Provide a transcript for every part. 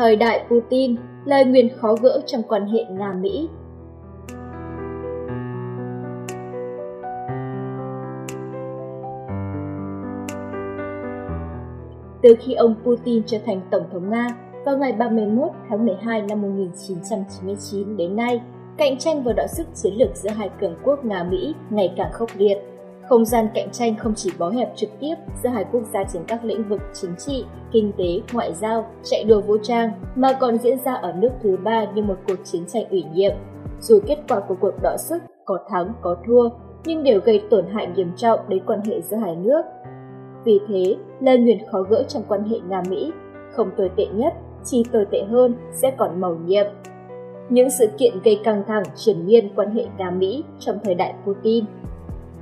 Thời đại Putin, lời nguyền khó gỡ trong quan hệ Nga-Mỹ Từ khi ông Putin trở thành Tổng thống Nga vào ngày 31 tháng 12 năm 1999 đến nay, cạnh tranh và đọ sức chiến lược giữa hai cường quốc Nga-Mỹ ngày càng khốc liệt. Không gian cạnh tranh không chỉ bó hẹp trực tiếp giữa hai quốc gia trên các lĩnh vực chính trị, kinh tế, ngoại giao, chạy đua vũ trang, mà còn diễn ra ở nước thứ ba như một cuộc chiến tranh ủy nhiệm. Dù kết quả của cuộc đọ sức có thắng có thua, nhưng đều gây tổn hại nghiêm trọng đến quan hệ giữa hai nước. Vì thế, lời nguyền khó gỡ trong quan hệ Nga-Mỹ, không tồi tệ nhất, chỉ tồi tệ hơn sẽ còn màu nhiệm. Những sự kiện gây căng thẳng triển miên quan hệ Nga-Mỹ trong thời đại Putin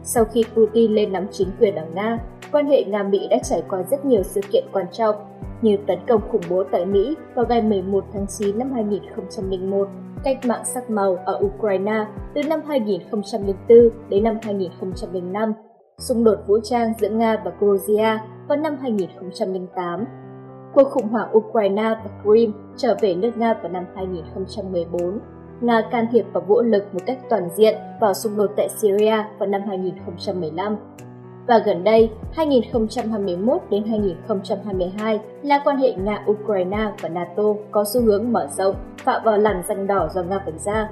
sau khi Putin lên nắm chính quyền ở Nga, quan hệ Nga-Mỹ đã trải qua rất nhiều sự kiện quan trọng như tấn công khủng bố tại Mỹ vào ngày 11 tháng 9 năm 2001, cách mạng sắc màu ở Ukraine từ năm 2004 đến năm 2005, xung đột vũ trang giữa Nga và Georgia vào năm 2008, cuộc khủng hoảng Ukraine và Crimea trở về nước Nga vào năm 2014, Nga can thiệp và vũ lực một cách toàn diện vào xung đột tại Syria vào năm 2015. Và gần đây, 2021 đến 2022 là quan hệ Nga-Ukraine và NATO có xu hướng mở rộng, phạm vào làn danh đỏ do Nga vạch ra.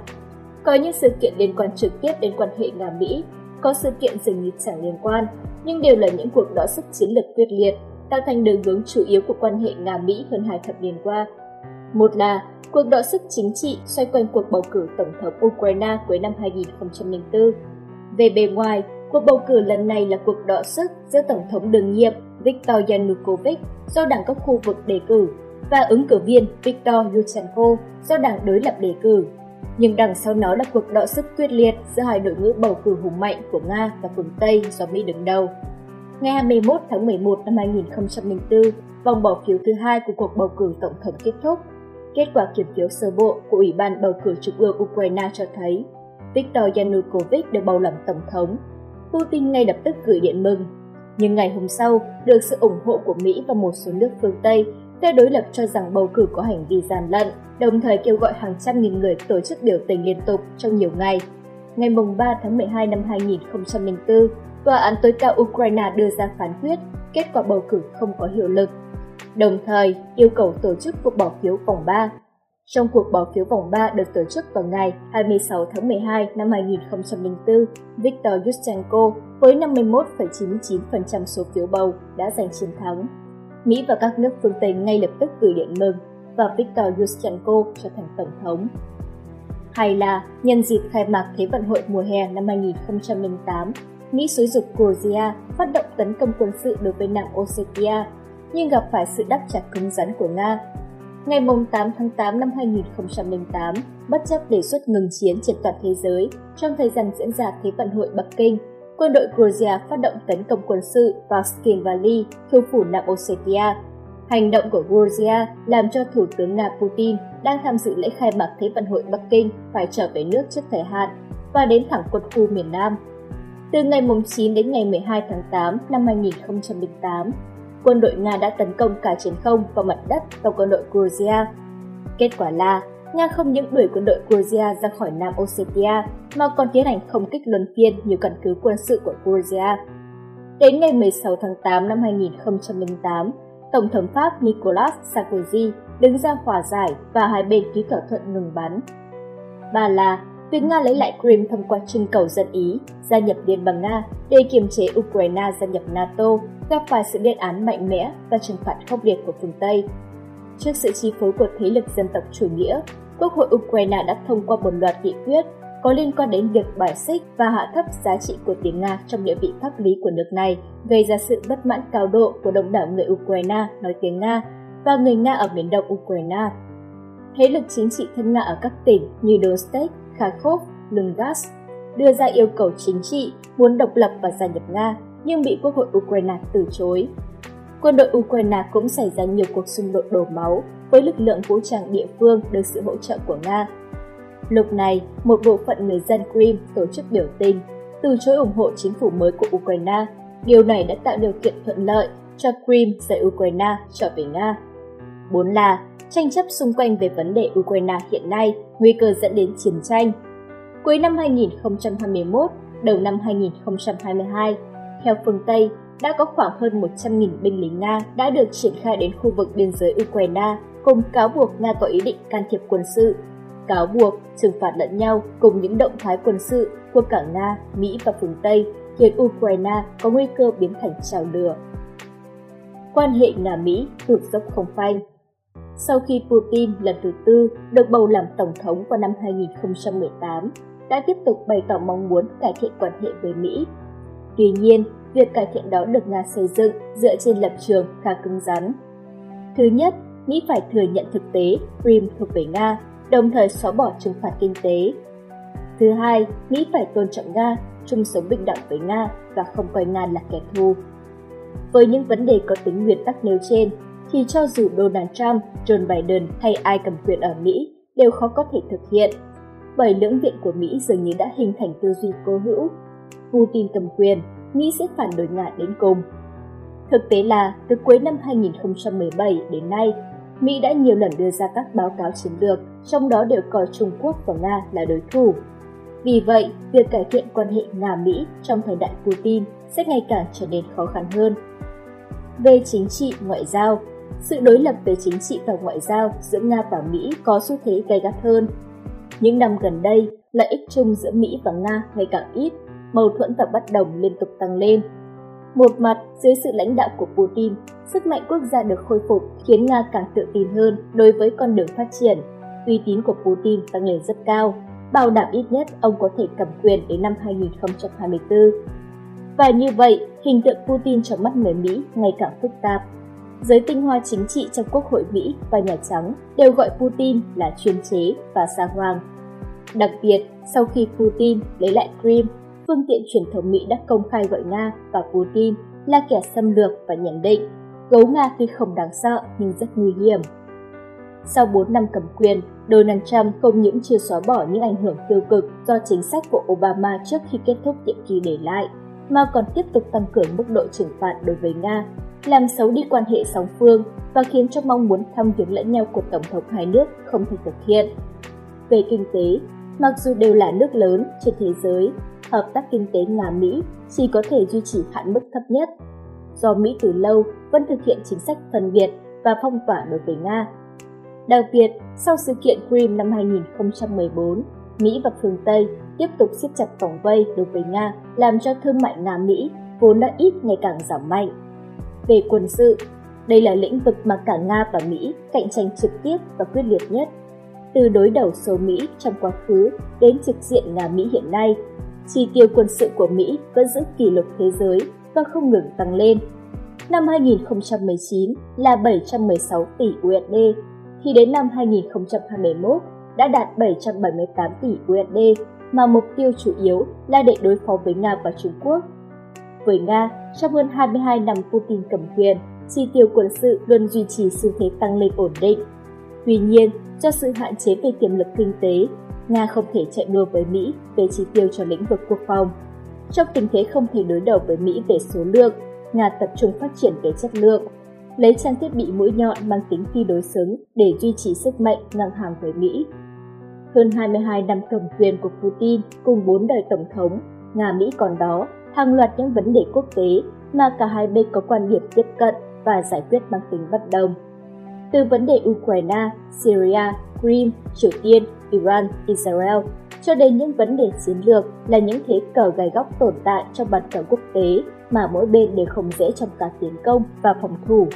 Có những sự kiện liên quan trực tiếp đến quan hệ Nga-Mỹ, có sự kiện dường như chẳng liên quan, nhưng đều là những cuộc đọ sức chiến lược quyết liệt, tạo thành đường hướng chủ yếu của quan hệ Nga-Mỹ hơn hai thập niên qua. Một là cuộc đọ sức chính trị xoay quanh cuộc bầu cử Tổng thống Ukraine cuối năm 2004. Về bề ngoài, cuộc bầu cử lần này là cuộc đọ sức giữa Tổng thống đương nhiệm Viktor Yanukovych do Đảng các khu vực đề cử và ứng cử viên Viktor Yushchenko do Đảng đối lập đề cử. Nhưng đằng sau nó là cuộc đọ sức quyết liệt giữa hai đội ngũ bầu cử hùng mạnh của Nga và phương Tây do Mỹ đứng đầu. Ngày 21 tháng 11 năm 2004, vòng bỏ phiếu thứ hai của cuộc bầu cử tổng thống kết thúc Kết quả kiểm phiếu sơ bộ của Ủy ban bầu cử trung ương Ukraine cho thấy Viktor Yanukovych được bầu làm tổng thống. Putin ngay lập tức gửi điện mừng. Nhưng ngày hôm sau, được sự ủng hộ của Mỹ và một số nước phương Tây, phe đối lập cho rằng bầu cử có hành vi gian lận, đồng thời kêu gọi hàng trăm nghìn người tổ chức biểu tình liên tục trong nhiều ngày. Ngày 3 tháng 12 năm 2004, Tòa án tối cao Ukraine đưa ra phán quyết kết quả bầu cử không có hiệu lực đồng thời yêu cầu tổ chức cuộc bỏ phiếu vòng 3. Trong cuộc bỏ phiếu vòng 3 được tổ chức vào ngày 26 tháng 12 năm 2004, Viktor Yushchenko với 51,99% số phiếu bầu đã giành chiến thắng. Mỹ và các nước phương Tây ngay lập tức gửi điện mừng và Viktor Yushchenko trở thành tổng thống. Hay là nhân dịp khai mạc Thế vận hội mùa hè năm 2008, Mỹ xúi dục Georgia phát động tấn công quân sự đối với Nam Ossetia nhưng gặp phải sự đáp trả cứng rắn của Nga. Ngày 8 tháng 8 năm 2008, bất chấp đề xuất ngừng chiến trên toàn thế giới trong thời gian diễn ra Thế vận hội Bắc Kinh, quân đội Georgia phát động tấn công quân sự vào Skin Valley, thủ phủ Nam Ossetia. Hành động của Georgia làm cho Thủ tướng Nga Putin đang tham dự lễ khai mạc Thế vận hội Bắc Kinh phải trở về nước trước thời hạn và đến thẳng quân khu miền Nam. Từ ngày 9 đến ngày 12 tháng 8 năm 2008, quân đội Nga đã tấn công cả trên không và mặt đất vào quân đội Georgia. Kết quả là, Nga không những đuổi quân đội Georgia ra khỏi Nam Ossetia, mà còn tiến hành không kích luân phiên nhiều căn cứ quân sự của Georgia. Đến ngày 16 tháng 8 năm 2008, Tổng thống Pháp Nicolas Sarkozy đứng ra hòa giải và hai bên ký thỏa thuận ngừng bắn. Ba là việc Nga lấy lại Crimea thông qua trưng cầu dân Ý, gia nhập Liên bang Nga để kiềm chế Ukraine gia nhập NATO, gặp phải sự lên án mạnh mẽ và trừng phạt khốc liệt của phương Tây. Trước sự chi phối của thế lực dân tộc chủ nghĩa, Quốc hội Ukraine đã thông qua một loạt nghị quyết có liên quan đến việc bài xích và hạ thấp giá trị của tiếng Nga trong địa vị pháp lý của nước này, gây ra sự bất mãn cao độ của đông đảo người Ukraine nói tiếng Nga và người Nga ở miền đông Ukraine. Thế lực chính trị thân Nga ở các tỉnh như Donetsk, Kharkov, Lungas đưa ra yêu cầu chính trị muốn độc lập và gia nhập Nga, nhưng bị Quốc hội Ukraine từ chối. Quân đội Ukraine cũng xảy ra nhiều cuộc xung đột đổ máu với lực lượng vũ trang địa phương được sự hỗ trợ của Nga. Lúc này, một bộ phận người dân Crimea tổ chức biểu tình, từ chối ủng hộ chính phủ mới của Ukraine. Điều này đã tạo điều kiện thuận lợi cho Crimea rời Ukraine trở về Nga. 4 là tranh chấp xung quanh về vấn đề Ukraine hiện nay, nguy cơ dẫn đến chiến tranh. Cuối năm 2021, đầu năm 2022, theo phương Tây, đã có khoảng hơn 100.000 binh lính Nga đã được triển khai đến khu vực biên giới Ukraine, cùng cáo buộc Nga có ý định can thiệp quân sự, cáo buộc trừng phạt lẫn nhau cùng những động thái quân sự của cả Nga, Mỹ và phương Tây khiến Ukraine có nguy cơ biến thành trào lửa. Quan hệ Nga-Mỹ tụt dốc không phanh sau khi Putin lần thứ tư được bầu làm Tổng thống vào năm 2018, đã tiếp tục bày tỏ mong muốn cải thiện quan hệ với Mỹ. Tuy nhiên, việc cải thiện đó được Nga xây dựng dựa trên lập trường khá cứng rắn. Thứ nhất, Mỹ phải thừa nhận thực tế Crimea thuộc về Nga, đồng thời xóa bỏ trừng phạt kinh tế. Thứ hai, Mỹ phải tôn trọng Nga, chung sống bình đẳng với Nga và không coi Nga là kẻ thù. Với những vấn đề có tính nguyên tắc nêu trên, thì cho dù Donald Trump, Joe Biden hay ai cầm quyền ở Mỹ đều khó có thể thực hiện bởi lưỡng viện của Mỹ dường như đã hình thành tư duy cố hữu. Putin cầm quyền, Mỹ sẽ phản đối Nga đến cùng. Thực tế là, từ cuối năm 2017 đến nay, Mỹ đã nhiều lần đưa ra các báo cáo chiến lược, trong đó đều coi Trung Quốc và Nga là đối thủ. Vì vậy, việc cải thiện quan hệ Nga-Mỹ trong thời đại Putin sẽ ngày càng trở nên khó khăn hơn. Về chính trị, ngoại giao, sự đối lập về chính trị và ngoại giao giữa Nga và Mỹ có xu thế gay gắt hơn những năm gần đây, lợi ích chung giữa Mỹ và Nga ngày càng ít, mâu thuẫn và bất đồng liên tục tăng lên. Một mặt, dưới sự lãnh đạo của Putin, sức mạnh quốc gia được khôi phục khiến Nga càng tự tin hơn đối với con đường phát triển. Uy tín của Putin tăng lên rất cao, bảo đảm ít nhất ông có thể cầm quyền đến năm 2024. Và như vậy, hình tượng Putin trong mắt người Mỹ ngày càng phức tạp. Giới tinh hoa chính trị trong Quốc hội Mỹ và Nhà Trắng đều gọi Putin là chuyên chế và xa hoang. Đặc biệt, sau khi Putin lấy lại Crimea, phương tiện truyền thông Mỹ đã công khai gọi Nga và Putin là kẻ xâm lược và nhận định gấu Nga tuy không đáng sợ nhưng rất nguy hiểm. Sau 4 năm cầm quyền, Donald Trump không những chưa xóa bỏ những ảnh hưởng tiêu cực do chính sách của Obama trước khi kết thúc nhiệm kỳ để lại, mà còn tiếp tục tăng cường mức độ trừng phạt đối với Nga làm xấu đi quan hệ song phương và khiến cho mong muốn thăm viếng lẫn nhau của Tổng thống hai nước không thể thực hiện. Về kinh tế, mặc dù đều là nước lớn trên thế giới, hợp tác kinh tế Nga-Mỹ chỉ có thể duy trì hạn mức thấp nhất. Do Mỹ từ lâu vẫn thực hiện chính sách phân biệt và phong tỏa đối với Nga. Đặc biệt, sau sự kiện Crimea năm 2014, Mỹ và phương Tây tiếp tục siết chặt vòng vây đối với Nga, làm cho thương mại Nga-Mỹ vốn đã ít ngày càng giảm mạnh về quân sự. Đây là lĩnh vực mà cả Nga và Mỹ cạnh tranh trực tiếp và quyết liệt nhất. Từ đối đầu số Mỹ trong quá khứ đến trực diện Nga-Mỹ hiện nay, chi tiêu quân sự của Mỹ vẫn giữ kỷ lục thế giới và không ngừng tăng lên. Năm 2019 là 716 tỷ USD, thì đến năm 2021 đã đạt 778 tỷ USD, mà mục tiêu chủ yếu là để đối phó với Nga và Trung Quốc với Nga, trong hơn 22 năm Putin cầm quyền, chi tiêu quân sự luôn duy trì xu thế tăng lên ổn định. Tuy nhiên, do sự hạn chế về tiềm lực kinh tế, Nga không thể chạy đua với Mỹ về chi tiêu cho lĩnh vực quốc phòng. Trong tình thế không thể đối đầu với Mỹ về số lượng, Nga tập trung phát triển về chất lượng, lấy trang thiết bị mũi nhọn mang tính phi đối xứng để duy trì sức mạnh ngang hàng với Mỹ. Hơn 22 năm cầm quyền của Putin cùng 4 đời tổng thống, Nga-Mỹ còn đó hàng loạt những vấn đề quốc tế mà cả hai bên có quan điểm tiếp cận và giải quyết mang tính bất đồng. Từ vấn đề Ukraine, Syria, Crimea, Triều Tiên, Iran, Israel, cho đến những vấn đề chiến lược là những thế cờ gai góc tồn tại trong bàn cờ quốc tế mà mỗi bên đều không dễ trong cả tiến công và phòng thủ.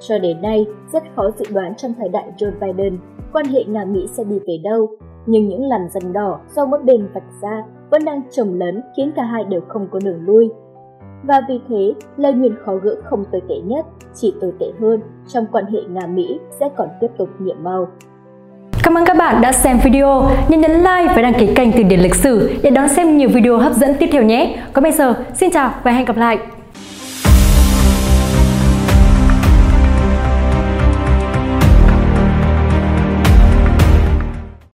Cho đến nay, rất khó dự đoán trong thời đại Joe Biden quan hệ Nga-Mỹ sẽ đi về đâu, nhưng những làn dần đỏ do mỗi bên vạch ra vẫn đang chồng lấn khiến cả hai đều không có đường lui. Và vì thế, lời nguyền khó gỡ không tồi tệ nhất, chỉ tồi tệ hơn trong quan hệ Nga-Mỹ sẽ còn tiếp tục nhiệm màu. Cảm ơn các bạn đã xem video. Nhớ nhấn like và đăng ký kênh Từ điển lịch sử để đón xem nhiều video hấp dẫn tiếp theo nhé. Còn bây giờ, xin chào và hẹn gặp lại.